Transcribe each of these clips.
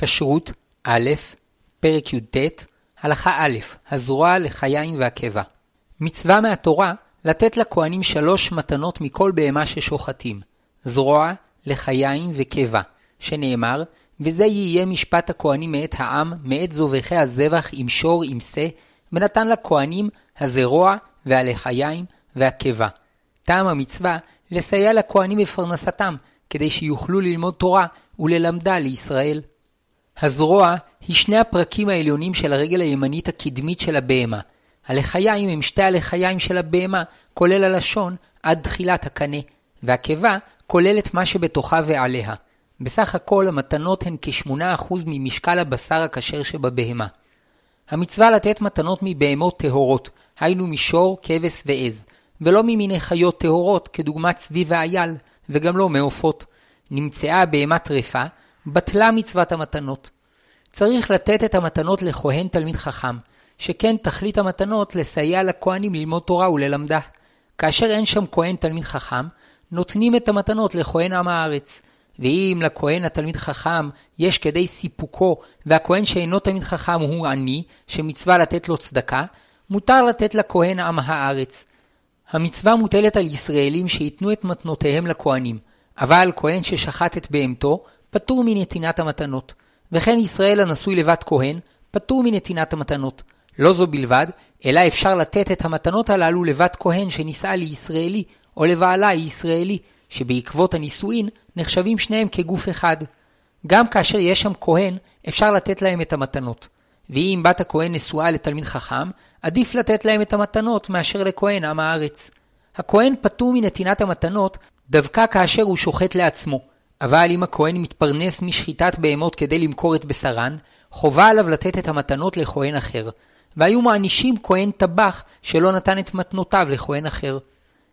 כשרות א', פרק י"ט, הלכה א', הזרוע לחיים והקבע. מצווה מהתורה לתת לכהנים שלוש מתנות מכל בהמה ששוחטים, זרוע, לחיים וקבע, שנאמר, וזה יהיה משפט הכהנים מאת העם, מאת זובחי הזבח עם שור עם שא, ונתן לכהנים הזרוע והלחיים והקבע. טעם המצווה לסייע לכהנים בפרנסתם, כדי שיוכלו ללמוד תורה וללמדה לישראל. הזרוע היא שני הפרקים העליונים של הרגל הימנית הקדמית של הבהמה. הלחיים הם שתי הלחיים של הבהמה, כולל הלשון, עד תחילת הקנה, והקיבה כולל את מה שבתוכה ועליה. בסך הכל המתנות הן כ-8% ממשקל הבשר הכשר שבבהמה. המצווה לתת מתנות מבהמות טהורות, היינו משור, כבש ועז, ולא ממיני חיות טהורות כדוגמת צבי ואייל, וגם לא מעופות. נמצאה בהמה טרפה, בטלה מצוות המתנות. צריך לתת את המתנות לכהן תלמיד חכם, שכן תכלית המתנות לסייע לכהנים ללמוד תורה וללמדה. כאשר אין שם כהן תלמיד חכם, נותנים את המתנות לכהן עם הארץ. ואם לכהן התלמיד חכם יש כדי סיפוקו, והכהן שאינו תלמיד חכם הוא עני, שמצווה לתת לו צדקה, מותר לתת לכהן עם הארץ. המצווה מוטלת על ישראלים שייתנו את מתנותיהם לכהנים, אבל כהן ששחט את בהמתו, פטור מנתינת המתנות. וכן ישראל הנשוי לבת כהן, פטור מנתינת המתנות. לא זו בלבד, אלא אפשר לתת את המתנות הללו לבת כהן שנישאה לישראלי, או לבעלה ישראלי, שבעקבות הנישואין נחשבים שניהם כגוף אחד. גם כאשר יש שם כהן, אפשר לתת להם את המתנות. ואם בת הכהן נשואה לתלמיד חכם, עדיף לתת להם את המתנות מאשר לכהן עם הארץ. הכהן פטור מנתינת המתנות דווקא כאשר הוא שוחט לעצמו, אבל אם הכהן מתפרנס משחיטת בהמות כדי למכור את בשרן, חובה עליו לתת את המתנות לכהן אחר, והיו מענישים כהן טבח שלא נתן את מתנותיו לכהן אחר.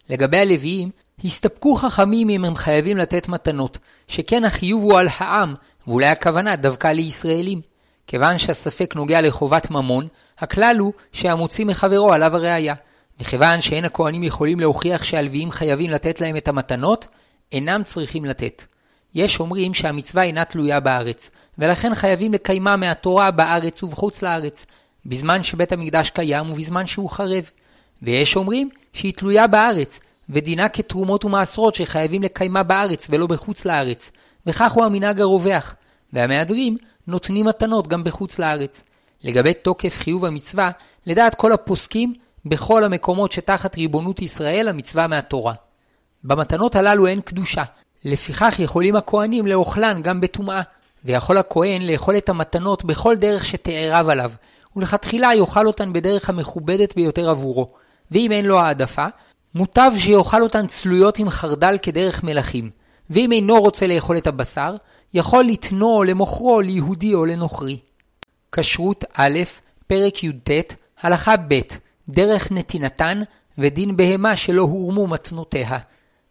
לגבי הלוויים, הסתפקו חכמים אם הם חייבים לתת מתנות, שכן החיוב הוא על העם, ואולי הכוונה דווקא לישראלים. כיוון שהספק נוגע לחובת ממון, הכלל הוא שהמוציא מחברו עליו הראייה. וכיוון שאין הכהנים יכולים להוכיח שהלוויים חייבים לתת להם את המתנות, אינם צריכים לתת. יש אומרים שהמצווה אינה תלויה בארץ, ולכן חייבים לקיימה מהתורה בארץ ובחוץ לארץ, בזמן שבית המקדש קיים ובזמן שהוא חרב. ויש אומרים שהיא תלויה בארץ, ודינה כתרומות ומעשרות שחייבים לקיימה בארץ ולא בחוץ לארץ, וכך הוא המנהג הרווח, והמהדרים נותנים מתנות גם בחוץ לארץ. לגבי תוקף חיוב המצווה, לדעת כל הפוסקים, בכל המקומות שתחת ריבונות ישראל המצווה מהתורה. במתנות הללו אין קדושה, לפיכך יכולים הכהנים לאוכלן גם בטומאה, ויכול הכהן לאכול את המתנות בכל דרך שתערב עליו, ולכתחילה יאכל אותן בדרך המכובדת ביותר עבורו, ואם אין לו העדפה, מוטב שיאכל אותן צלויות עם חרדל כדרך מלכים, ואם אינו רוצה לאכול את הבשר, יכול לתנוע למוכרו ליהודי או לנוכרי. כשרות א', פרק י"ט, הלכה ב', דרך נתינתן ודין בהמה שלא הורמו מתנותיה.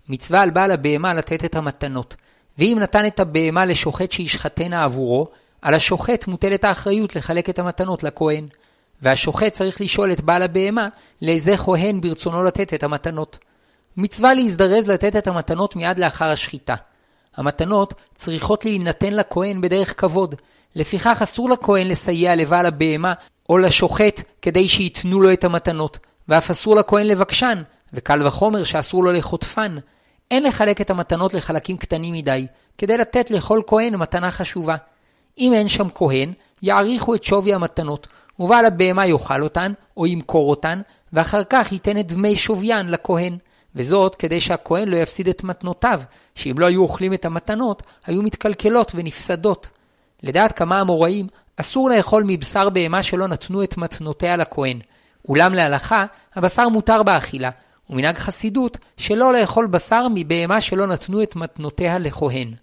מצווה על בעל הבהמה לתת את המתנות, ואם נתן את הבהמה לשוחט שישחטנה עבורו, על השוחט מוטלת האחריות לחלק את המתנות לכהן. והשוחט צריך לשאול את בעל הבהמה לאיזה כהן ברצונו לתת את המתנות. מצווה להזדרז לתת את המתנות מיד לאחר השחיטה. המתנות צריכות להינתן לכהן בדרך כבוד, לפיכך אסור לכהן לסייע לבעל הבהמה או לשוחט כדי שייתנו לו את המתנות, ואף אסור לכהן לבקשן, וקל וחומר שאסור לו לחוטפן. אין לחלק את המתנות לחלקים קטנים מדי, כדי לתת לכל כהן מתנה חשובה. אם אין שם כהן, יעריכו את שווי המתנות, ובעל הבהמה יאכל אותן, או ימכור אותן, ואחר כך ייתן את דמי שוויין לכהן. וזאת כדי שהכהן לא יפסיד את מתנותיו, שאם לא היו אוכלים את המתנות, היו מתקלקלות ונפסדות. לדעת כמה אמוראים, אסור לאכול מבשר בהמה שלא נתנו את מתנותיה לכהן. אולם להלכה, הבשר מותר באכילה, ומנהג חסידות שלא לאכול בשר מבהמה שלא נתנו את מתנותיה לכהן.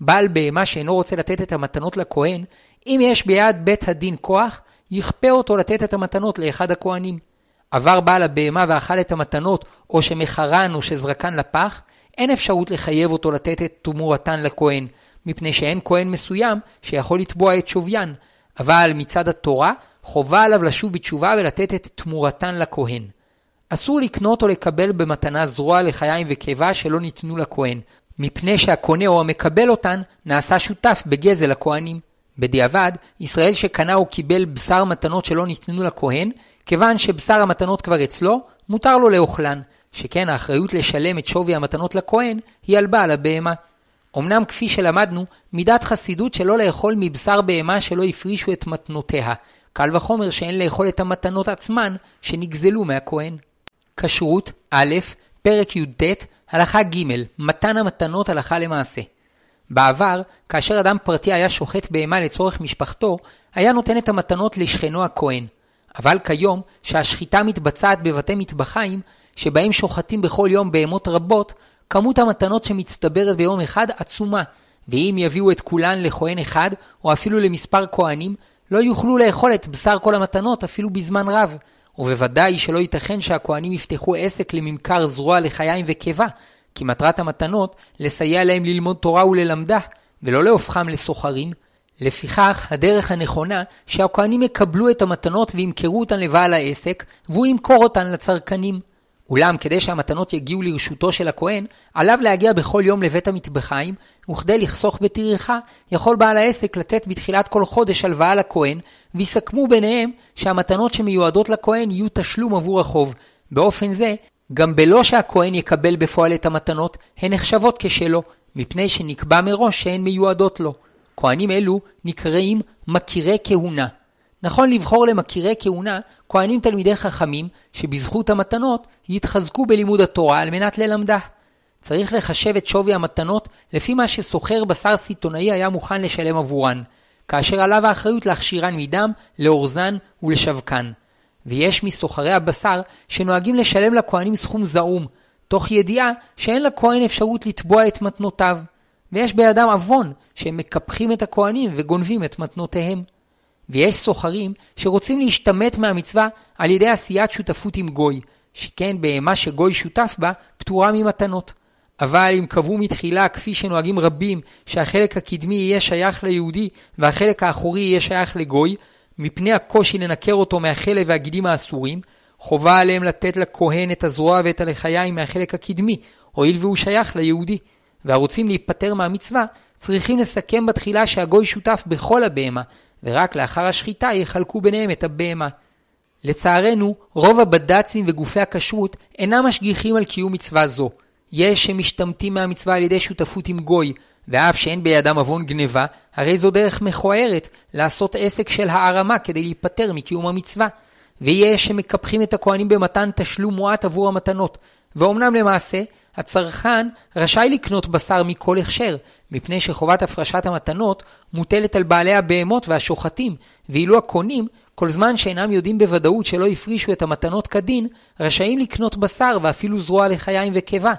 בעל בהמה שאינו רוצה לתת את המתנות לכהן, אם יש ביד בית הדין כוח, יכפה אותו לתת את המתנות לאחד הכהנים. עבר בעל הבהמה ואכל את המתנות, או שמכרן או שזרקן לפח, אין אפשרות לחייב אותו לתת את תמורתן לכהן, מפני שאין כהן מסוים שיכול לתבוע את שוויין, אבל מצד התורה חובה עליו לשוב בתשובה ולתת את תמורתן לכהן. אסור לקנות או לקבל במתנה זרוע לחיים וקיבה שלא ניתנו לכהן, מפני שהקונה או המקבל אותן נעשה שותף בגזל הכהנים. בדיעבד, ישראל שקנה או קיבל בשר מתנות שלא ניתנו לכהן, כיוון שבשר המתנות כבר אצלו, מותר לו לאוכלן, שכן האחריות לשלם את שווי המתנות לכהן היא על בעל הבהמה. אמנם כפי שלמדנו, מידת חסידות שלא לאכול מבשר בהמה שלא הפרישו את מתנותיה, קל וחומר שאין לאכול את המתנות עצמן שנגזלו מהכהן. כשרות, א', פרק י"ט, הלכה ג', מתן המתנות הלכה למעשה. בעבר, כאשר אדם פרטי היה שוחט בהמה לצורך משפחתו, היה נותן את המתנות לשכנו הכהן. אבל כיום, שהשחיטה מתבצעת בבתי מטבחיים, שבהם שוחטים בכל יום בהמות רבות, כמות המתנות שמצטברת ביום אחד עצומה, ואם יביאו את כולן לכהן אחד, או אפילו למספר כהנים, לא יוכלו לאכול את בשר כל המתנות אפילו בזמן רב. ובוודאי שלא ייתכן שהכהנים יפתחו עסק לממכר זרוע לחיים וקיבה, כי מטרת המתנות לסייע להם ללמוד תורה וללמדה, ולא להופכם לסוחרים. לפיכך, הדרך הנכונה שהכהנים יקבלו את המתנות וימכרו אותן לבעל העסק, והוא ימכור אותן לצרכנים. אולם כדי שהמתנות יגיעו לרשותו של הכהן, עליו להגיע בכל יום לבית המטבחיים, וכדי לחסוך בטרחה, יכול בעל העסק לתת בתחילת כל חודש הלוואה לכהן, ויסכמו ביניהם שהמתנות שמיועדות לכהן יהיו תשלום עבור החוב. באופן זה, גם בלא שהכהן יקבל בפועל את המתנות, הן נחשבות כשלו, מפני שנקבע מראש שהן מיועדות לו. כהנים אלו נקראים מכירי כהונה. נכון לבחור למכירי כהונה כהנים תלמידי חכמים, שבזכות המתנות יתחזקו בלימוד התורה על מנת ללמדה. צריך לחשב את שווי המתנות לפי מה שסוחר בשר סיטונאי היה מוכן לשלם עבורן, כאשר עליו האחריות להכשירן מדם, לאורזן ולשווקן. ויש מסוחרי הבשר שנוהגים לשלם לכהנים סכום זעום, תוך ידיעה שאין לכהן אפשרות לתבוע את מתנותיו. ויש בידם עוון שהם מקפחים את הכהנים וגונבים את מתנותיהם. ויש סוחרים שרוצים להשתמט מהמצווה על ידי עשיית שותפות עם גוי, שכן בהמה שגוי שותף בה, פטורה ממתנות. אבל אם קבעו מתחילה, כפי שנוהגים רבים, שהחלק הקדמי יהיה שייך ליהודי והחלק האחורי יהיה שייך לגוי, מפני הקושי לנקר אותו מהחלב והגידים האסורים, חובה עליהם לתת לכהן את הזרוע ואת הלחיים מהחלק הקדמי, הואיל והוא שייך ליהודי. והרוצים להיפטר מהמצווה, צריכים לסכם בתחילה שהגוי שותף בכל הבהמה, ורק לאחר השחיטה יחלקו ביניהם את הבהמה. לצערנו, רוב הבד"צים וגופי הכשרות אינם משגיחים על קיום מצווה זו. יש שמשתמטים מהמצווה על ידי שותפות עם גוי, ואף שאין בידם עוון גניבה, הרי זו דרך מכוערת לעשות עסק של הערמה כדי להיפטר מקיום המצווה. ויש שמקפחים את הכהנים במתן תשלום מועט עבור המתנות, ואומנם למעשה, הצרכן רשאי לקנות בשר מכל הכשר, מפני שחובת הפרשת המתנות מוטלת על בעלי הבהמות והשוחטים, ואילו הקונים, כל זמן שאינם יודעים בוודאות שלא הפרישו את המתנות כדין, רשאים לקנות בשר ואפילו זרוע לחיים וקיבה.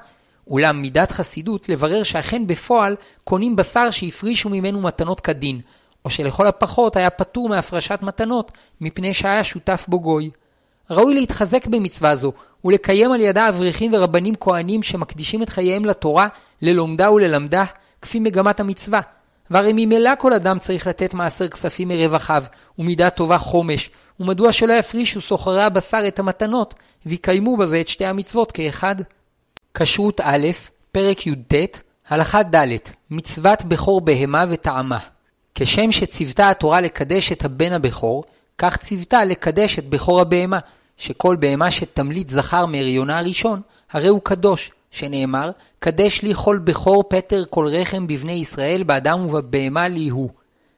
אולם מידת חסידות לברר שאכן בפועל קונים בשר שהפרישו ממנו מתנות כדין, או שלכל הפחות היה פטור מהפרשת מתנות, מפני שהיה שותף בו גוי. ראוי להתחזק במצווה זו, ולקיים על ידה אברכים ורבנים כהנים שמקדישים את חייהם לתורה, ללומדה וללמדה, כפי מגמת המצווה. והרי ממילא כל אדם צריך לתת מעשר כספים מרווחיו, ומידה טובה חומש, ומדוע שלא יפרישו סוחרי הבשר את המתנות, ויקיימו בזה את שתי המצוות כאחד. כשרות א', פרק י"ט, הלכה ד', מצוות בכור בהמה וטעמה. כשם שציוותה התורה לקדש את הבן הבכור, כך ציוותה לקדש את בכור הבהמה, שכל בהמה שתמליט זכר מהריונה הראשון, הרי הוא קדוש, שנאמר, קדש לי כל בכור פטר כל רחם בבני ישראל, באדם ובבהמה לי הוא.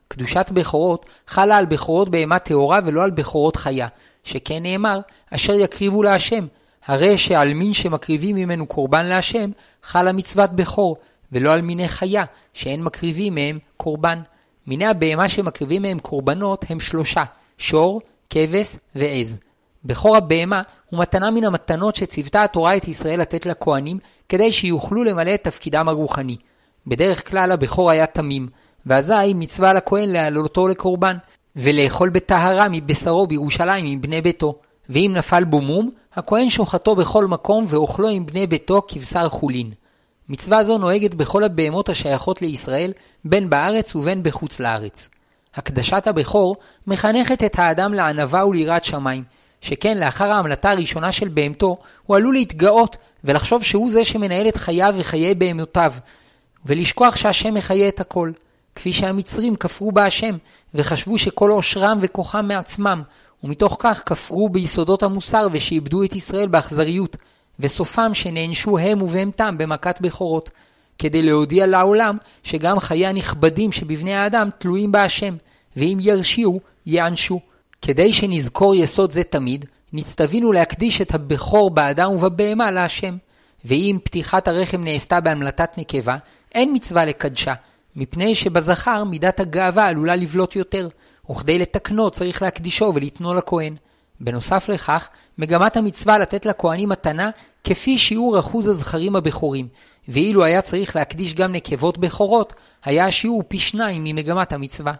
קדושת בכורות חלה על בכורות בהמה טהורה ולא על בכורות חיה, שכן נאמר, אשר יקריבו להשם. הרי שעל מין שמקריבים ממנו קורבן להשם, חלה מצוות בכור, ולא על מיני חיה, שאין מקריבים מהם קורבן. מיני הבהמה שמקריבים מהם קורבנות הם שלושה, שור, כבש ועז. בכור הבהמה הוא מתנה מן המתנות שציוותה התורה את ישראל לתת לכהנים, כדי שיוכלו למלא את תפקידם הרוחני. בדרך כלל הבכור היה תמים, ואזי מצווה לכהן להעלותו לקורבן, ולאכול בטהרה מבשרו בירושלים עם בני ביתו. ואם נפל בו מום, הכהן שוחטו בכל מקום ואוכלו עם בני ביתו כבשר חולין. מצווה זו נוהגת בכל הבהמות השייכות לישראל, בין בארץ ובין בחוץ לארץ. הקדשת הבכור מחנכת את האדם לענווה וליראת שמיים, שכן לאחר ההמלטה הראשונה של בהמתו, הוא עלול להתגאות ולחשוב שהוא זה שמנהל את חייו וחיי בהמותיו, ולשכוח שהשם מחיה את הכל. כפי שהמצרים כפרו בהשם, וחשבו שכל עושרם וכוחם מעצמם, ומתוך כך כפרו ביסודות המוסר ושאיבדו את ישראל באכזריות, וסופם שנענשו הם ובהמתם במכת בכורות, כדי להודיע לעולם שגם חיי הנכבדים שבבני האדם תלויים בהשם, ואם ירשיעו, יענשו. כדי שנזכור יסוד זה תמיד, נצטווינו להקדיש את הבכור באדם ובבהמה להשם. ואם פתיחת הרחם נעשתה בהמלטת נקבה, אין מצווה לקדשה, מפני שבזכר מידת הגאווה עלולה לבלוט יותר, וכדי לתקנו צריך להקדישו ולתנו לכהן. בנוסף לכך, מגמת המצווה לתת לכהנים מתנה כפי שיעור אחוז הזכרים הבכורים, ואילו היה צריך להקדיש גם נקבות בכורות, היה השיעור פי שניים ממגמת המצווה.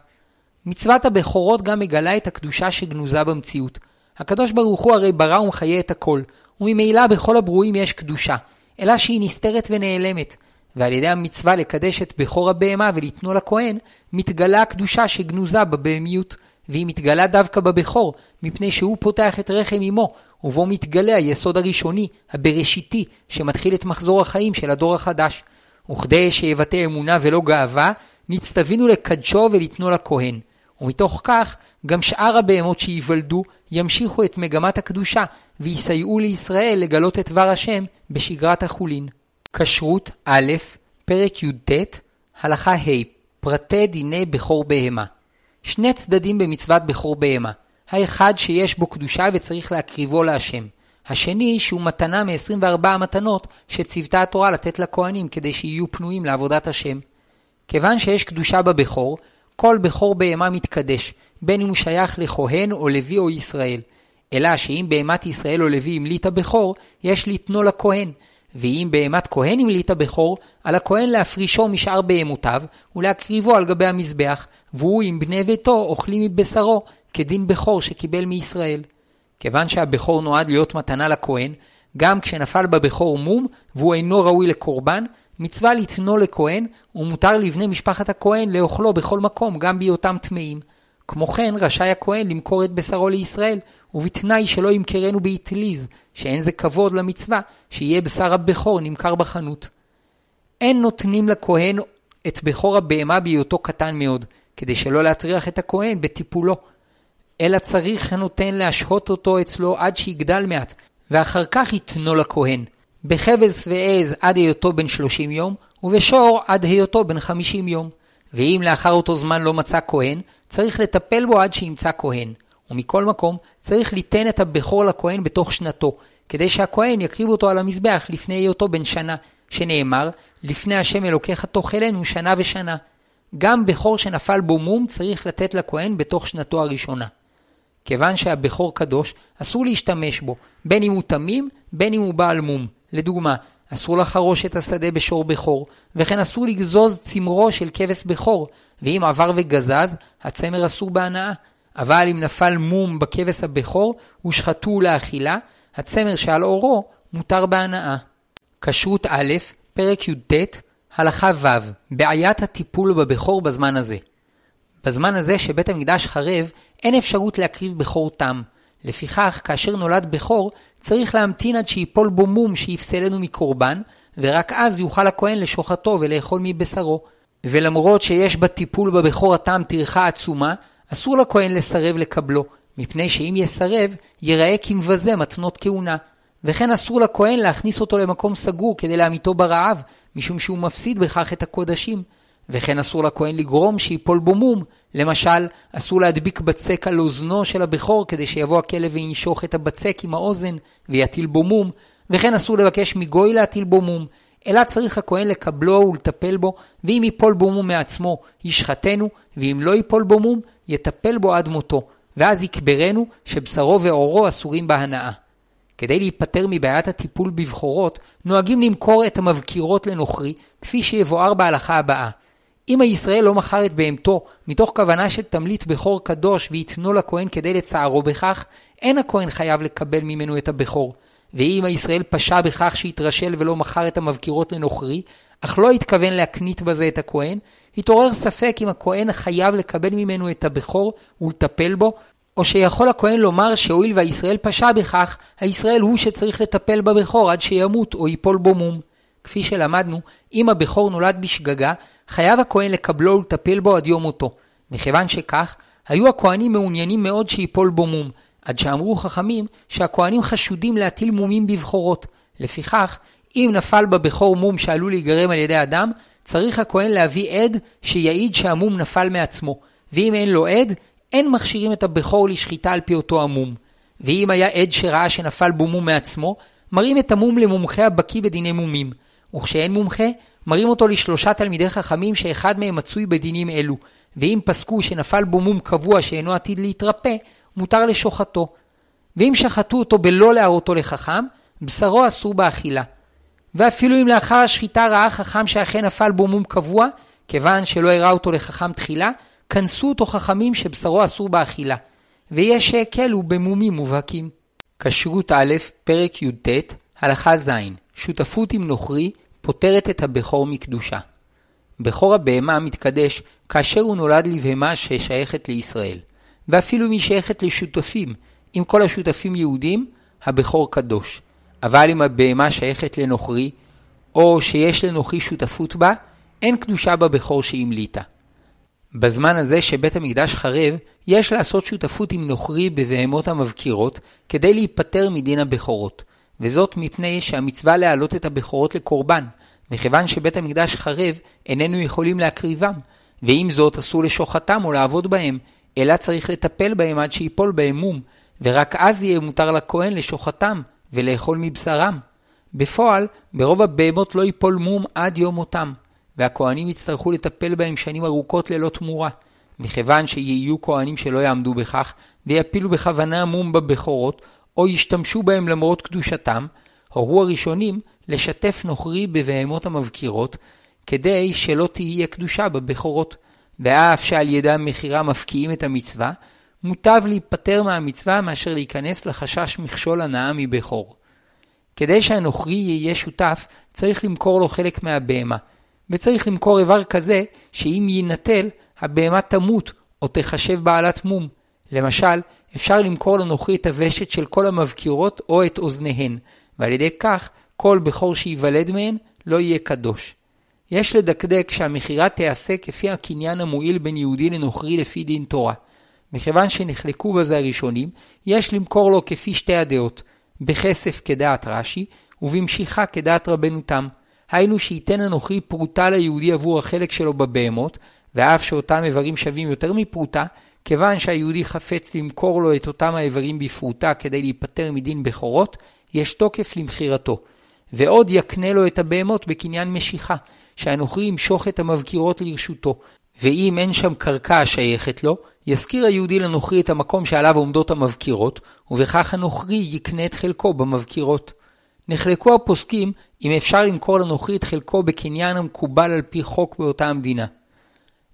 מצוות הבכורות גם מגלה את הקדושה שגנוזה במציאות. הקדוש ברוך הוא הרי ברא ומחיה את הכל, וממילא בכל הברואים יש קדושה, אלא שהיא נסתרת ונעלמת, ועל ידי המצווה לקדש את בכור הבהמה ולתנו לכהן, מתגלה הקדושה שגנוזה בבהמיות, והיא מתגלה דווקא בבכור, מפני שהוא פותח את רחם אמו, ובו מתגלה היסוד הראשוני, הבראשיתי, שמתחיל את מחזור החיים של הדור החדש. וכדי שיבטא אמונה ולא גאווה, נצטווינו לקדשו ולתנו לכהן. ומתוך כך, גם שאר הבהמות שייוולדו ימשיכו את מגמת הקדושה, ויסייעו לישראל לגלות את דבר השם בשגרת החולין. כשרות א', פרק י"ט, הלכה ה', פרטי דיני בכור בהמה. שני צדדים במצוות בכור בהמה. האחד שיש בו קדושה וצריך להקריבו להשם. השני שהוא מתנה מ-24 המתנות שציוותה התורה לתת לכהנים כדי שיהיו פנויים לעבודת השם. כיוון שיש קדושה בבכור, כל בכור בהמה מתקדש, בין אם הוא שייך לכהן או לוי או ישראל. אלא שאם בהמת ישראל או לוי המליט הבכור, יש לתנו לכהן. ואם בהמת כהן המליט הבכור, על הכהן להפרישו משאר בהמותיו, ולהקריבו על גבי המזבח, והוא עם בני ביתו אוכלים מבשרו, כדין בכור שקיבל מישראל. כיוון שהבכור נועד להיות מתנה לכהן, גם כשנפל בבכור מום, והוא אינו ראוי לקורבן, מצווה לתנו לכהן, ומותר לבני משפחת הכהן לאוכלו בכל מקום, גם בהיותם טמאים. כמו כן, רשאי הכהן למכור את בשרו לישראל, ובתנאי שלא ימכרנו באטליז, שאין זה כבוד למצווה, שיהיה בשר הבכור נמכר בחנות. אין נותנים לכהן את בכור הבהמה בהיותו קטן מאוד, כדי שלא להטריח את הכהן בטיפולו. אלא צריך הנותן להשהות אותו אצלו עד שיגדל מעט, ואחר כך יתנו לכהן. בכבש ועז עד היותו בן שלושים יום, ובשור עד היותו בן חמישים יום. ואם לאחר אותו זמן לא מצא כהן, צריך לטפל בו עד שימצא כהן. ומכל מקום, צריך ליתן את הבכור לכהן בתוך שנתו, כדי שהכהן יקריב אותו על המזבח לפני היותו בן שנה, שנאמר, לפני השם אלוקיך תאכלנו שנה ושנה. גם בכור שנפל בו מום צריך לתת לכהן בתוך שנתו הראשונה. כיוון שהבכור קדוש, אסור להשתמש בו, בין אם הוא תמים, בין אם הוא בעל מום. לדוגמה, אסור לחרוש את השדה בשור בכור, וכן אסור לגזוז צמרו של כבש בכור, ואם עבר וגזז, הצמר אסור בהנאה. אבל אם נפל מום בכבש הבכור, ושחטו לאכילה, הצמר שעל אורו מותר בהנאה. כשרות א', פרק י"ט, הלכה ו', בעיית הטיפול בבכור בזמן הזה. בזמן הזה שבית המקדש חרב, אין אפשרות להקריב בכור תם. לפיכך, כאשר נולד בכור, צריך להמתין עד שיפול בו מום שיפסלנו מקורבן, ורק אז יוכל הכהן לשוחטו ולאכול מבשרו. ולמרות שיש בטיפול בבכור התם טרחה עצומה, אסור לכהן לסרב לקבלו, מפני שאם יסרב, ייראה כמבזה מתנות כהונה. וכן אסור לכהן להכניס אותו למקום סגור כדי להמיתו ברעב, משום שהוא מפסיד בכך את הקודשים. וכן אסור לכהן לגרום שיפול בו מום. למשל, אסור להדביק בצק על אוזנו של הבכור כדי שיבוא הכלב וינשוך את הבצק עם האוזן ויטיל בו מום, וכן אסור לבקש מגוי להטיל בו מום, אלא צריך הכהן לקבלו ולטפל בו, ואם ייפול בו מום מעצמו, ישחטנו, ואם לא ייפול בו מום, יטפל בו עד מותו, ואז יקברנו שבשרו ועורו אסורים בהנאה. כדי להיפטר מבעיית הטיפול בבחורות, נוהגים למכור את המבקירות לנוכרי, כפי שיבואר בהלכה הבאה. אם הישראל לא מכר את בהמתו, מתוך כוונה שתמליט בכור קדוש ויתנו לכהן כדי לצערו בכך, אין הכהן חייב לקבל ממנו את הבכור. ואם הישראל פשע בכך שהתרשל ולא מכר את המבקירות לנוכרי, אך לא התכוון להקנית בזה את הכהן, התעורר ספק אם הכהן חייב לקבל ממנו את הבכור ולטפל בו, או שיכול הכהן לומר שהואיל והישראל פשע בכך, הישראל הוא שצריך לטפל בבכור עד שימות או ייפול בו מום. כפי שלמדנו, אם הבכור נולד בשגגה, חייב הכהן לקבלו ולטפל בו עד יום מותו. מכיוון שכך, היו הכהנים מעוניינים מאוד שיפול בו מום, עד שאמרו חכמים שהכהנים חשודים להטיל מומים בבכורות. לפיכך, אם נפל בבכור מום שעלול להיגרם על ידי אדם, צריך הכהן להביא עד שיעיד שהמום נפל מעצמו, ואם אין לו עד, אין מכשירים את הבכור לשחיטה על פי אותו המום. ואם היה עד שראה שנפל בו מום מעצמו, מראים את המום למומחה הבקיא בדיני מומים. וכשאין מומחה, מראים אותו לשלושה תלמידי חכמים שאחד מהם מצוי בדינים אלו, ואם פסקו שנפל בו מום קבוע שאינו עתיד להתרפא, מותר לשוחטו. ואם שחטו אותו בלא להראותו לחכם, בשרו אסור באכילה. ואפילו אם לאחר השחיטה ראה חכם שאכן נפל בו מום קבוע, כיוון שלא הראה אותו לחכם תחילה, כנסו אותו חכמים שבשרו אסור באכילה. ויש שהקלו במומים מובהקים. כשרות א', פרק י"ט, הלכה ז', שותפות עם נוכרי, פוטרת את הבכור מקדושה. בכור הבהמה מתקדש כאשר הוא נולד לבהמה ששייכת לישראל, ואפילו אם היא שייכת לשותפים, אם כל השותפים יהודים, הבכור קדוש. אבל אם הבהמה שייכת לנוכרי, או שיש לנוכרי שותפות בה, אין קדושה בבכור שהמליטה. בזמן הזה שבית המקדש חרב, יש לעשות שותפות עם נוכרי בבהמות המבקירות, כדי להיפטר מדין הבכורות. וזאת מפני שהמצווה להעלות את הבכורות לקורבן, מכיוון שבית המקדש חרב, איננו יכולים להקריבם, ועם זאת אסור לשוחטם או לעבוד בהם, אלא צריך לטפל בהם עד שיפול בהם מום, ורק אז יהיה מותר לכהן לשוחטם ולאכול מבשרם. בפועל, ברוב הבהמות לא ייפול מום עד יום מותם, והכהנים יצטרכו לטפל בהם שנים ארוכות ללא תמורה. מכיוון שיהיו כהנים שלא יעמדו בכך, ויפילו בכוונה מום בבכורות, או ישתמשו בהם למרות קדושתם, הורו הראשונים לשתף נוכרי בבהמות המבקירות, כדי שלא תהיה קדושה בבכורות. ואף שעל ידם מכירה מפקיעים את המצווה, מוטב להיפטר מהמצווה מאשר להיכנס לחשש מכשול הנאה מבכור. כדי שהנוכרי יהיה שותף, צריך למכור לו חלק מהבהמה, וצריך למכור איבר כזה שאם יינטל, הבהמה תמות או תחשב בעלת מום. למשל, אפשר למכור לנוכרי את הוושט של כל המבקירות או את אוזניהן, ועל ידי כך כל בכור שייוולד מהן לא יהיה קדוש. יש לדקדק שהמכירה תיעשה כפי הקניין המועיל בין יהודי לנוכרי לפי דין תורה. מכיוון שנחלקו בזה הראשונים, יש למכור לו כפי שתי הדעות, בכסף כדעת רש"י, ובמשיכה כדעת רבנו תם. היינו שייתן הנוכרי פרוטה ליהודי עבור החלק שלו בבהמות, ואף שאותם איברים שווים יותר מפרוטה, כיוון שהיהודי חפץ למכור לו את אותם האיברים בפרוטה כדי להיפטר מדין בכורות, יש תוקף למכירתו. ועוד יקנה לו את הבהמות בקניין משיכה, שהנוכרי ימשוך את המבקירות לרשותו, ואם אין שם קרקע השייכת לו, יזכיר היהודי לנוכרי את המקום שעליו עומדות המבקירות, ובכך הנוכרי יקנה את חלקו במבקירות. נחלקו הפוסקים אם אפשר למכור לנוכרי את חלקו בקניין המקובל על פי חוק באותה המדינה.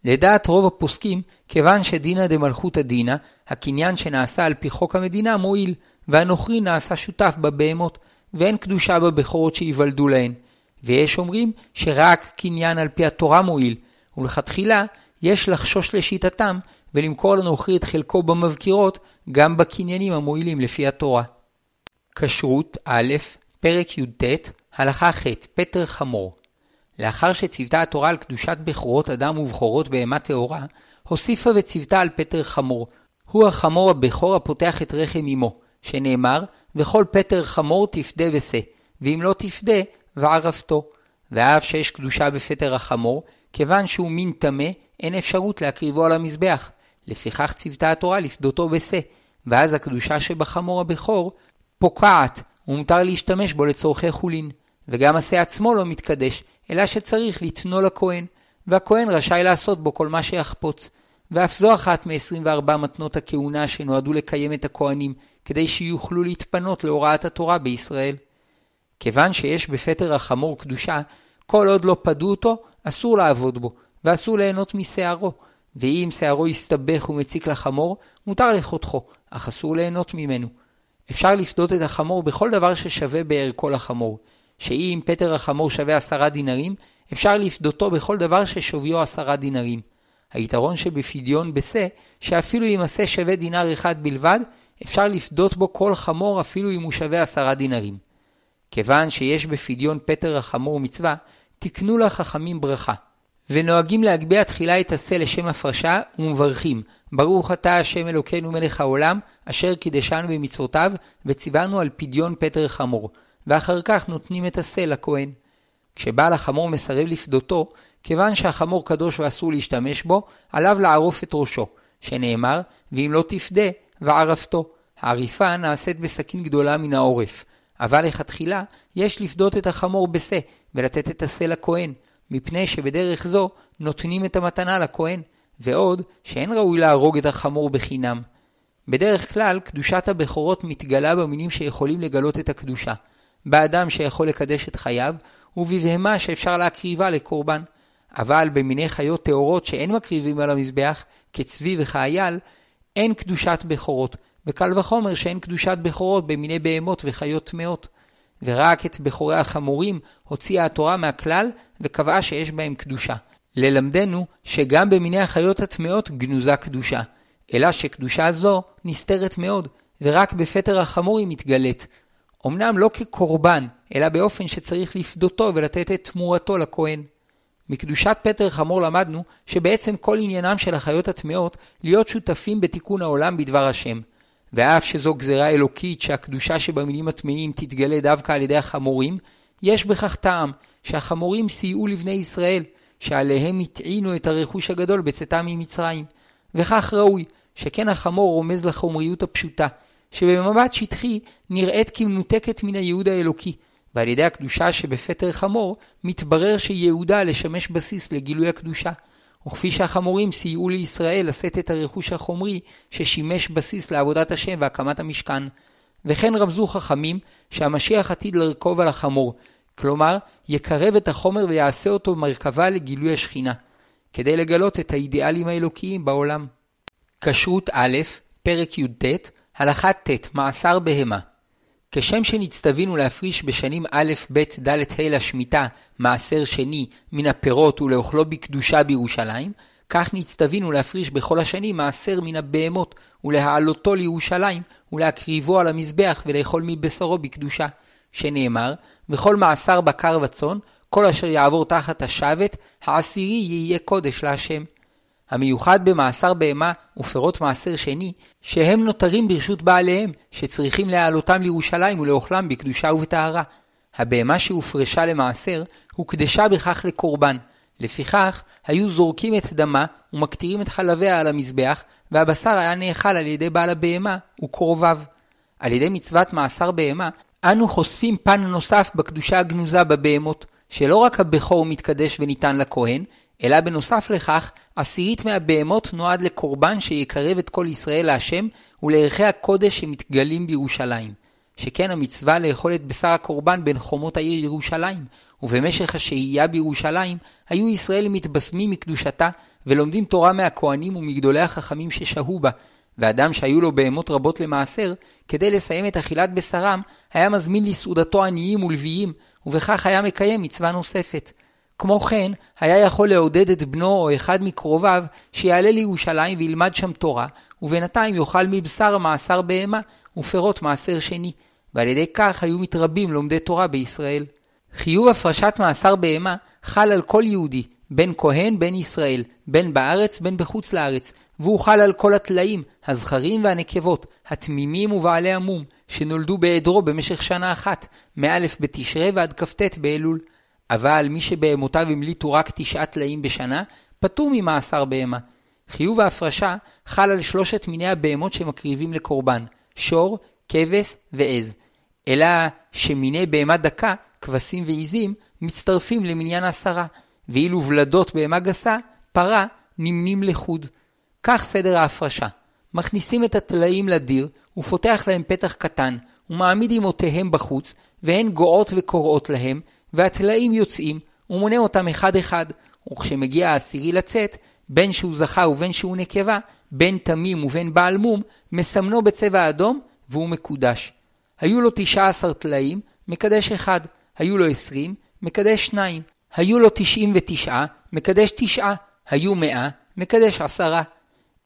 לדעת רוב הפוסקים, כיוון שדינא דמלכותא דינא, הקניין שנעשה על פי חוק המדינה מועיל, והנוכרי נעשה שותף בבהמות, ואין קדושה בבכורות שייוולדו להן. ויש אומרים שרק קניין על פי התורה מועיל, ולכתחילה יש לחשוש לשיטתם ולמכור לנוכרי את חלקו במבקירות גם בקניינים המועילים לפי התורה. כשרות א', פרק י"ט, הלכה ח', פטר חמור. לאחר שציוותה התורה על קדושת בכורות אדם ובכורות בהמה טהורה, הוסיפה וציוותה על פטר חמור. הוא החמור הבכור הפותח את רחם אמו, שנאמר, וכל פטר חמור תפדה ושא, ואם לא תפדה, וערפתו. ואף שיש קדושה בפטר החמור, כיוון שהוא מין טמא, אין אפשרות להקריבו על המזבח. לפיכך ציוותה התורה לפדותו בשא, ואז הקדושה שבחמור הבכור פוקעת, ומותר להשתמש בו לצורכי חולין. וגם השא עצמו לא מתקדש, אלא שצריך לתנו לכהן, והכהן רשאי לעשות בו כל מה שיחפוץ. ואף זו אחת מ-24 מתנות הכהונה שנועדו לקיים את הכהנים, כדי שיוכלו להתפנות להוראת התורה בישראל. כיוון שיש בפטר החמור קדושה, כל עוד לא פדו אותו, אסור לעבוד בו, ואסור ליהנות משערו. ואם שערו יסתבך ומציק לחמור, מותר לחותכו, אך אסור ליהנות ממנו. אפשר לפדות את החמור בכל דבר ששווה בערכו לחמור. שאם פטר החמור שווה עשרה דינרים, אפשר לפדותו בכל דבר ששוויו עשרה דינרים. היתרון שבפדיון בשה, שאפילו אם השה שווה דינר אחד בלבד, אפשר לפדות בו כל חמור אפילו אם הוא שווה עשרה דינרים. כיוון שיש בפדיון פטר החמור מצווה, תקנו לחכמים ברכה. ונוהגים להגביה תחילה את השה לשם הפרשה, ומברכים, ברוך אתה השם אלוקינו מלך העולם, אשר קידשנו במצוותיו, וציוונו על פדיון פטר חמור. ואחר כך נותנים את השה לכהן. כשבעל החמור מסרב לפדותו, כיוון שהחמור קדוש ואסור להשתמש בו, עליו לערוף את ראשו, שנאמר, ואם לא תפדה, וערפתו. העריפה נעשית בסכין גדולה מן העורף, אבל לכתחילה יש לפדות את החמור בשה, ולתת את השה לכהן, מפני שבדרך זו נותנים את המתנה לכהן, ועוד שאין ראוי להרוג את החמור בחינם. בדרך כלל, קדושת הבכורות מתגלה במינים שיכולים לגלות את הקדושה. באדם שיכול לקדש את חייו, ובבהמה שאפשר להקריבה לקורבן. אבל במיני חיות טהורות שאין מקריבים על המזבח, כצבי וכאייל, אין קדושת בכורות, וקל וחומר שאין קדושת בכורות במיני בהמות וחיות טמאות. ורק את בכורי החמורים הוציאה התורה מהכלל וקבעה שיש בהם קדושה. ללמדנו שגם במיני החיות הטמאות גנוזה קדושה, אלא שקדושה זו נסתרת מאוד, ורק בפטר החמור היא מתגלית. אמנם לא כקורבן, אלא באופן שצריך לפדותו ולתת את תמורתו לכהן. מקדושת פטר חמור למדנו שבעצם כל עניינם של החיות הטמאות להיות שותפים בתיקון העולם בדבר השם. ואף שזו גזרה אלוקית שהקדושה שבמינים הטמאים תתגלה דווקא על ידי החמורים, יש בכך טעם שהחמורים סייעו לבני ישראל, שעליהם הטעינו את הרכוש הגדול בצאתם ממצרים. וכך ראוי, שכן החמור רומז לחומריות הפשוטה, שבמבט שטחי נראית כמנותקת מן הייעוד האלוקי, ועל ידי הקדושה שבפטר חמור, מתברר שייעודה לשמש בסיס לגילוי הקדושה. וכפי שהחמורים סייעו לישראל לשאת את הרכוש החומרי ששימש בסיס לעבודת השם והקמת המשכן. וכן רמזו חכמים שהמשיח עתיד לרכוב על החמור, כלומר, יקרב את החומר ויעשה אותו מרכבה לגילוי השכינה, כדי לגלות את האידיאלים האלוקיים בעולם. כשרות א', פרק י"ט, הלכה ט', מעשר בהמה. כשם שנצטווינו להפריש בשנים א', ב', ד', ה' לשמיטה מעשר שני מן הפירות ולאוכלו בקדושה בירושלים, כך נצטווינו להפריש בכל השנים מעשר מן הבהמות ולהעלותו לירושלים ולהקריבו על המזבח ולאכול מבשרו בקדושה, שנאמר, וכל מעשר בקר וצאן, כל אשר יעבור תחת השבת, העשירי יהיה קודש להשם. המיוחד במאסר בהמה ופירות מעשר שני, שהם נותרים ברשות בעליהם, שצריכים להעלותם לירושלים ולאוכלם בקדושה ובטהרה. הבהמה שהופרשה למעשר, הוקדשה בכך לקורבן. לפיכך, היו זורקים את דמה ומקטירים את חלביה על המזבח, והבשר היה נאכל על ידי בעל הבהמה וקרוביו. על ידי מצוות מאסר בהמה, אנו חושפים פן נוסף בקדושה הגנוזה בבהמות, שלא רק הבכור מתקדש וניתן לכהן, אלא בנוסף לכך, עשירית מהבהמות נועד לקורבן שיקרב את כל ישראל להשם ולערכי הקודש שמתגלים בירושלים. שכן המצווה לאכול את בשר הקורבן בין חומות העיר ירושלים, ובמשך השהייה בירושלים היו ישראל מתבשמים מקדושתה ולומדים תורה מהכהנים ומגדולי החכמים ששהו בה, ואדם שהיו לו בהמות רבות למעשר, כדי לסיים את אכילת בשרם, היה מזמין לסעודתו עניים ולוויים, ובכך היה מקיים מצווה נוספת. כמו כן, היה יכול לעודד את בנו או אחד מקרוביו שיעלה לירושלים וילמד שם תורה, ובינתיים יאכל מבשר מעשר בהמה ופירות מעשר שני, ועל ידי כך היו מתרבים לומדי תורה בישראל. חיוב הפרשת מעשר בהמה חל על כל יהודי, בין כהן בין ישראל, בין בארץ בין בחוץ לארץ, והוא חל על כל הטלאים, הזכרים והנקבות, התמימים ובעלי המום, שנולדו בעדרו במשך שנה אחת, מא' בתשרי ועד כ"ט באלול. אבל מי שבהמותיו המליטו רק תשעה טלאים בשנה, פטור ממאסר בהמה. חיוב ההפרשה חל על שלושת מיני הבהמות שמקריבים לקורבן, שור, כבש ועז. אלא שמיני בהמה דקה, כבשים ועיזים, מצטרפים למניין עשרה, ואילו ולדות בהמה גסה, פרה, נמנים לחוד. כך סדר ההפרשה. מכניסים את הטלאים לדיר, ופותח להם פתח קטן, ומעמיד אמותיהם בחוץ, והן גועות וקוראות להם, והטלאים יוצאים, ומונה אותם אחד-אחד, וכשמגיע העשירי לצאת, בין שהוא זכה ובין שהוא נקבה, בין תמים ובין בעל מום, מסמנו בצבע אדום, והוא מקודש. היו לו תשע עשר טלאים, מקדש אחד. היו לו עשרים, מקדש שניים. היו לו תשעים ותשעה, מקדש תשעה. היו מאה, מקדש עשרה.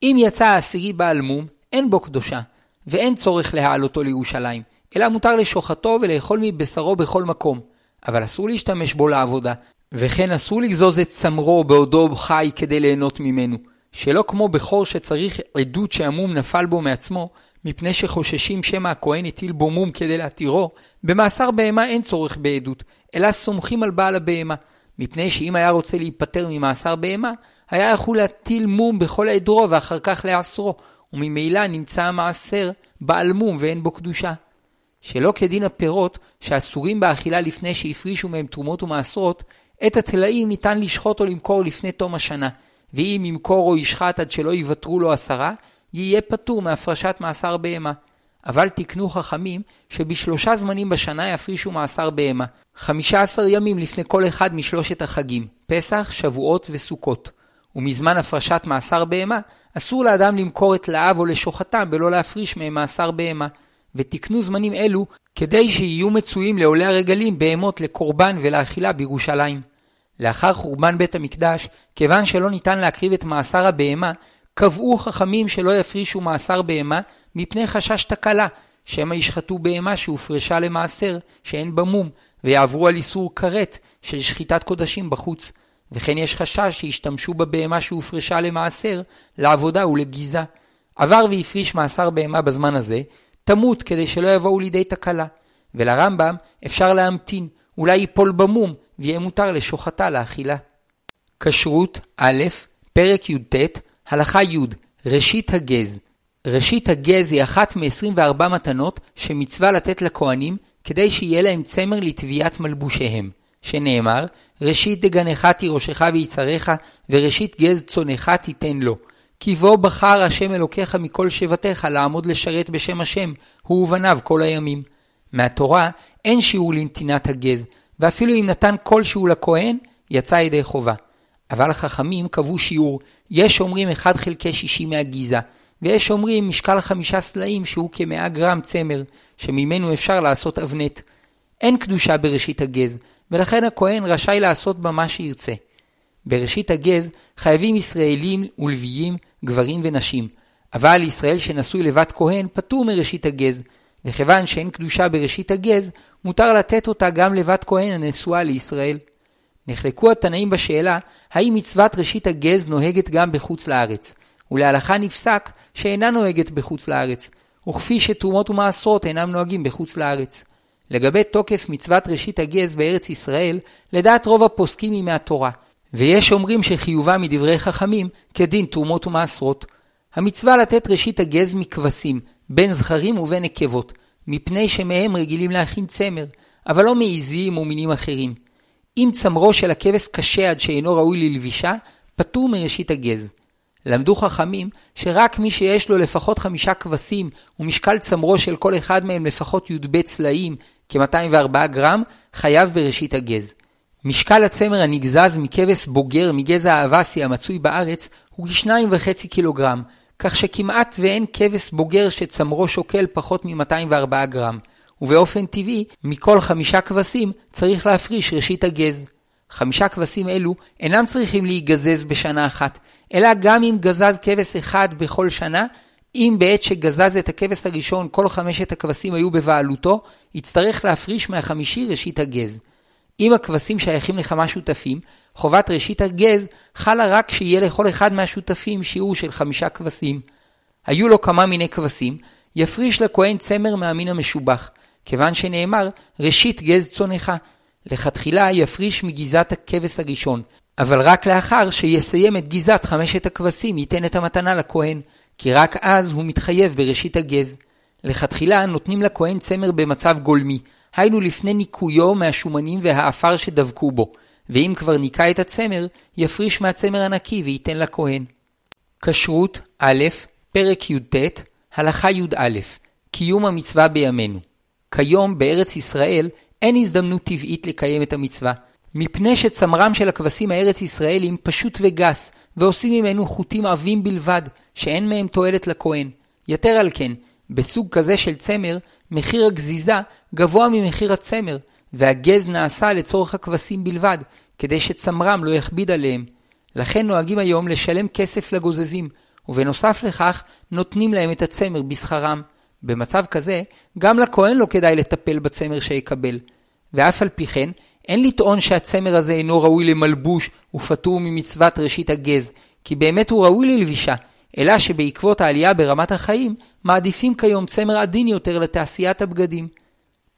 אם יצא העשירי בעל מום, אין בו קדושה, ואין צורך להעלותו לירושלים, אלא מותר לשוחטו ולאכול מבשרו בכל מקום. אבל אסור להשתמש בו לעבודה, וכן אסור לגזוז את צמרו בעודו חי כדי ליהנות ממנו, שלא כמו בכור שצריך עדות שהמום נפל בו מעצמו, מפני שחוששים שמא הכהן הטיל בו מום כדי להתירו, במאסר בהמה אין צורך בעדות, אלא סומכים על בעל הבהמה, מפני שאם היה רוצה להיפטר ממאסר בהמה, היה יכול להטיל מום בכל עדרו ואחר כך לאסרו, וממילא נמצא המעשר בעל מום ואין בו קדושה. שלא כדין הפירות, שאסורים באכילה לפני שהפרישו מהם תרומות ומעשרות, את הטלאים ניתן לשחוט או למכור לפני תום השנה, ואם ימכור או ישחט עד שלא יוותרו לו עשרה, יהיה פטור מהפרשת מאסר בהמה. אבל תקנו חכמים שבשלושה זמנים בשנה יפרישו מאסר בהמה, חמישה עשר ימים לפני כל אחד משלושת החגים, פסח, שבועות וסוכות. ומזמן הפרשת מאסר בהמה, אסור לאדם למכור את לאב או לשוחטם ולא להפריש מהם מאסר בהמה. ותקנו זמנים אלו כדי שיהיו מצויים לעולי הרגלים בהמות לקורבן ולאכילה בירושלים. לאחר חורבן בית המקדש, כיוון שלא ניתן להקריב את מאסר הבהמה, קבעו חכמים שלא יפרישו מאסר בהמה מפני חשש תקלה, שמא ישחטו בהמה שהופרשה למעשר, שאין בה מום, ויעברו על איסור כרת של שחיטת קודשים בחוץ. וכן יש חשש שישתמשו בבהמה שהופרשה למעשר, לעבודה ולגיזה. עבר והפריש מאסר בהמה בזמן הזה, תמות כדי שלא יבואו לידי תקלה. ולרמב"ם אפשר להמתין, אולי ייפול במום, ויהיה מותר לשוחטה לאכילה. כשרות א', פרק י"ט, הלכה י', ראשית הגז. ראשית הגז היא אחת מ-24 מתנות שמצווה לתת לכהנים כדי שיהיה להם צמר לטביעת מלבושיהם, שנאמר, ראשית דגנך תירושך ויצריך, וראשית גז צונך תיתן לו. כי בו בחר השם אלוקיך מכל שבטיך לעמוד לשרת בשם השם, הוא ובניו כל הימים. מהתורה אין שיעור לנתינת הגז, ואפילו אם נתן כלשהו לכהן, יצא ידי חובה. אבל החכמים קבעו שיעור, יש אומרים 1 חלקי 60 מהגיזה, ויש אומרים משקל חמישה סלעים שהוא כמאה גרם צמר, שממנו אפשר לעשות אבנט. אין קדושה בראשית הגז, ולכן הכהן רשאי לעשות בה מה שירצה. בראשית הגז חייבים ישראלים ולוויים, גברים ונשים, אבל ישראל שנשוי לבת כהן פטור מראשית הגז, וכיוון שאין קדושה בראשית הגז, מותר לתת אותה גם לבת כהן הנשואה לישראל. נחלקו התנאים בשאלה האם מצוות ראשית הגז נוהגת גם בחוץ לארץ, ולהלכה נפסק שאינה נוהגת בחוץ לארץ, וכפי שתרומות ומעשרות אינם נוהגים בחוץ לארץ. לגבי תוקף מצוות ראשית הגז בארץ ישראל, לדעת רוב הפוסקים היא מהתורה, ויש אומרים שחיובה מדברי חכמים כדין תרומות ומעשרות. המצווה לתת ראשית הגז מכבשים, בין זכרים ובין נקבות, מפני שמהם רגילים להכין צמר, אבל לא מעיזים ומינים אחרים. אם צמרו של הכבש קשה עד שאינו ראוי ללבישה, פטור מראשית הגז. למדו חכמים שרק מי שיש לו לפחות חמישה כבשים ומשקל צמרו של כל אחד מהם לפחות י"ב צלעים, כ-204 גרם, חייב בראשית הגז. משקל הצמר הנגזז מכבש בוגר מגזע האבסי המצוי בארץ הוא כ-2.5 קילוגרם, כך שכמעט ואין כבש בוגר שצמרו שוקל פחות מ-204 גרם, ובאופן טבעי, מכל חמישה כבשים צריך להפריש ראשית הגז. חמישה כבשים אלו אינם צריכים להיגזז בשנה אחת, אלא גם אם גזז כבש אחד בכל שנה, אם בעת שגזז את הכבש הראשון כל חמשת הכבשים היו בבעלותו, יצטרך להפריש מהחמישי ראשית הגז. אם הכבשים שייכים לכמה שותפים, חובת ראשית הגז חלה רק שיהיה לכל אחד מהשותפים שיעור של חמישה כבשים. היו לו כמה מיני כבשים, יפריש לכהן צמר מהמין המשובח, כיוון שנאמר ראשית גז צונך. לכתחילה יפריש מגזת הכבש הראשון, אבל רק לאחר שיסיים את גזת חמשת הכבשים ייתן את המתנה לכהן, כי רק אז הוא מתחייב בראשית הגז. לכתחילה נותנים לכהן צמר במצב גולמי, היינו לפני ניקויו מהשומנים והעפר שדבקו בו, ואם כבר ניקה את הצמר, יפריש מהצמר הנקי וייתן לכהן. כשרות א', פרק י"ט, הלכה י"א, קיום המצווה בימינו. כיום בארץ ישראל אין הזדמנות טבעית לקיים את המצווה, מפני שצמרם של הכבשים הארץ ישראלים פשוט וגס, ועושים ממנו חוטים עבים בלבד, שאין מהם תועלת לכהן. יתר על כן, בסוג כזה של צמר, מחיר הגזיזה גבוה ממחיר הצמר, והגז נעשה לצורך הכבשים בלבד, כדי שצמרם לא יכביד עליהם. לכן נוהגים היום לשלם כסף לגוזזים, ובנוסף לכך נותנים להם את הצמר בשכרם. במצב כזה, גם לכהן לא כדאי לטפל בצמר שיקבל. ואף על פי כן, אין לטעון שהצמר הזה אינו ראוי למלבוש ופטור ממצוות ראשית הגז, כי באמת הוא ראוי ללבישה, אלא שבעקבות העלייה ברמת החיים, מעדיפים כיום צמר עדין יותר לתעשיית הבגדים.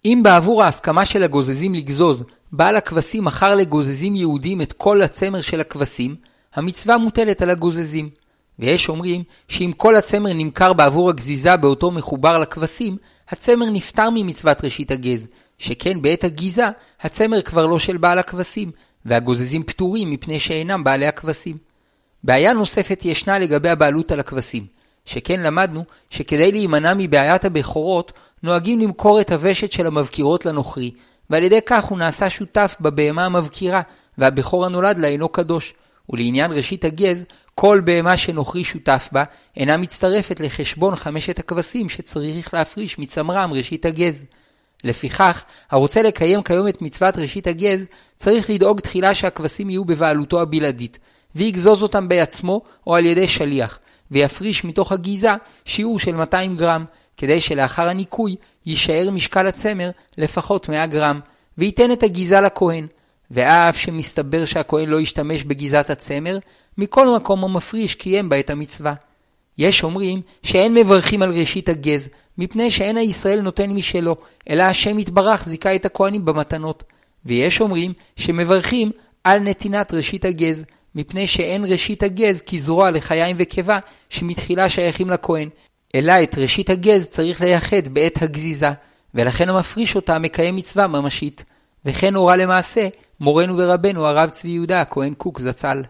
אם בעבור ההסכמה של הגוזזים לגזוז, בעל הכבשים מכר לגוזזים יהודים את כל הצמר של הכבשים, המצווה מוטלת על הגוזזים. ויש אומרים שאם כל הצמר נמכר בעבור הגזיזה באותו מחובר לכבשים, הצמר נפטר ממצוות ראשית הגז, שכן בעת הגיזה הצמר כבר לא של בעל הכבשים, והגוזזים פטורים מפני שאינם בעלי הכבשים. בעיה נוספת ישנה לגבי הבעלות על הכבשים, שכן למדנו שכדי להימנע מבעיית הבכורות, נוהגים למכור את הוושט של המבקירות לנוכרי, ועל ידי כך הוא נעשה שותף בבהמה המבקירה, והבכור הנולד לה אינו קדוש. ולעניין ראשית הגז, כל בהמה שנוכרי שותף בה, אינה מצטרפת לחשבון חמשת הכבשים שצריך להפריש מצמרם ראשית הגז. לפיכך, הרוצה לקיים כיום את מצוות ראשית הגז, צריך לדאוג תחילה שהכבשים יהיו בבעלותו הבלעדית, ויגזוז אותם בעצמו או על ידי שליח, ויפריש מתוך הגיזה שיעור של 200 גרם, כדי שלאחר הניקוי יישאר משקל הצמר לפחות 100 גרם, וייתן את הגיזה לכהן. ואף שמסתבר שהכהן לא ישתמש בגיזת הצמר, מכל מקום המפריש קיים בה את המצווה. יש אומרים שאין מברכים על ראשית הגז, מפני שאין הישראל נותן משלו, אלא השם יתברך זיכה את הכהנים במתנות. ויש אומרים שמברכים על נתינת ראשית הגז, מפני שאין ראשית הגז כזרוע לחיים וקיבה שמתחילה שייכים לכהן, אלא את ראשית הגז צריך לייחד בעת הגזיזה, ולכן המפריש אותה מקיים מצווה ממשית. וכן הורה למעשה מורנו ורבנו הרב צבי יהודה הכהן קוק זצ"ל.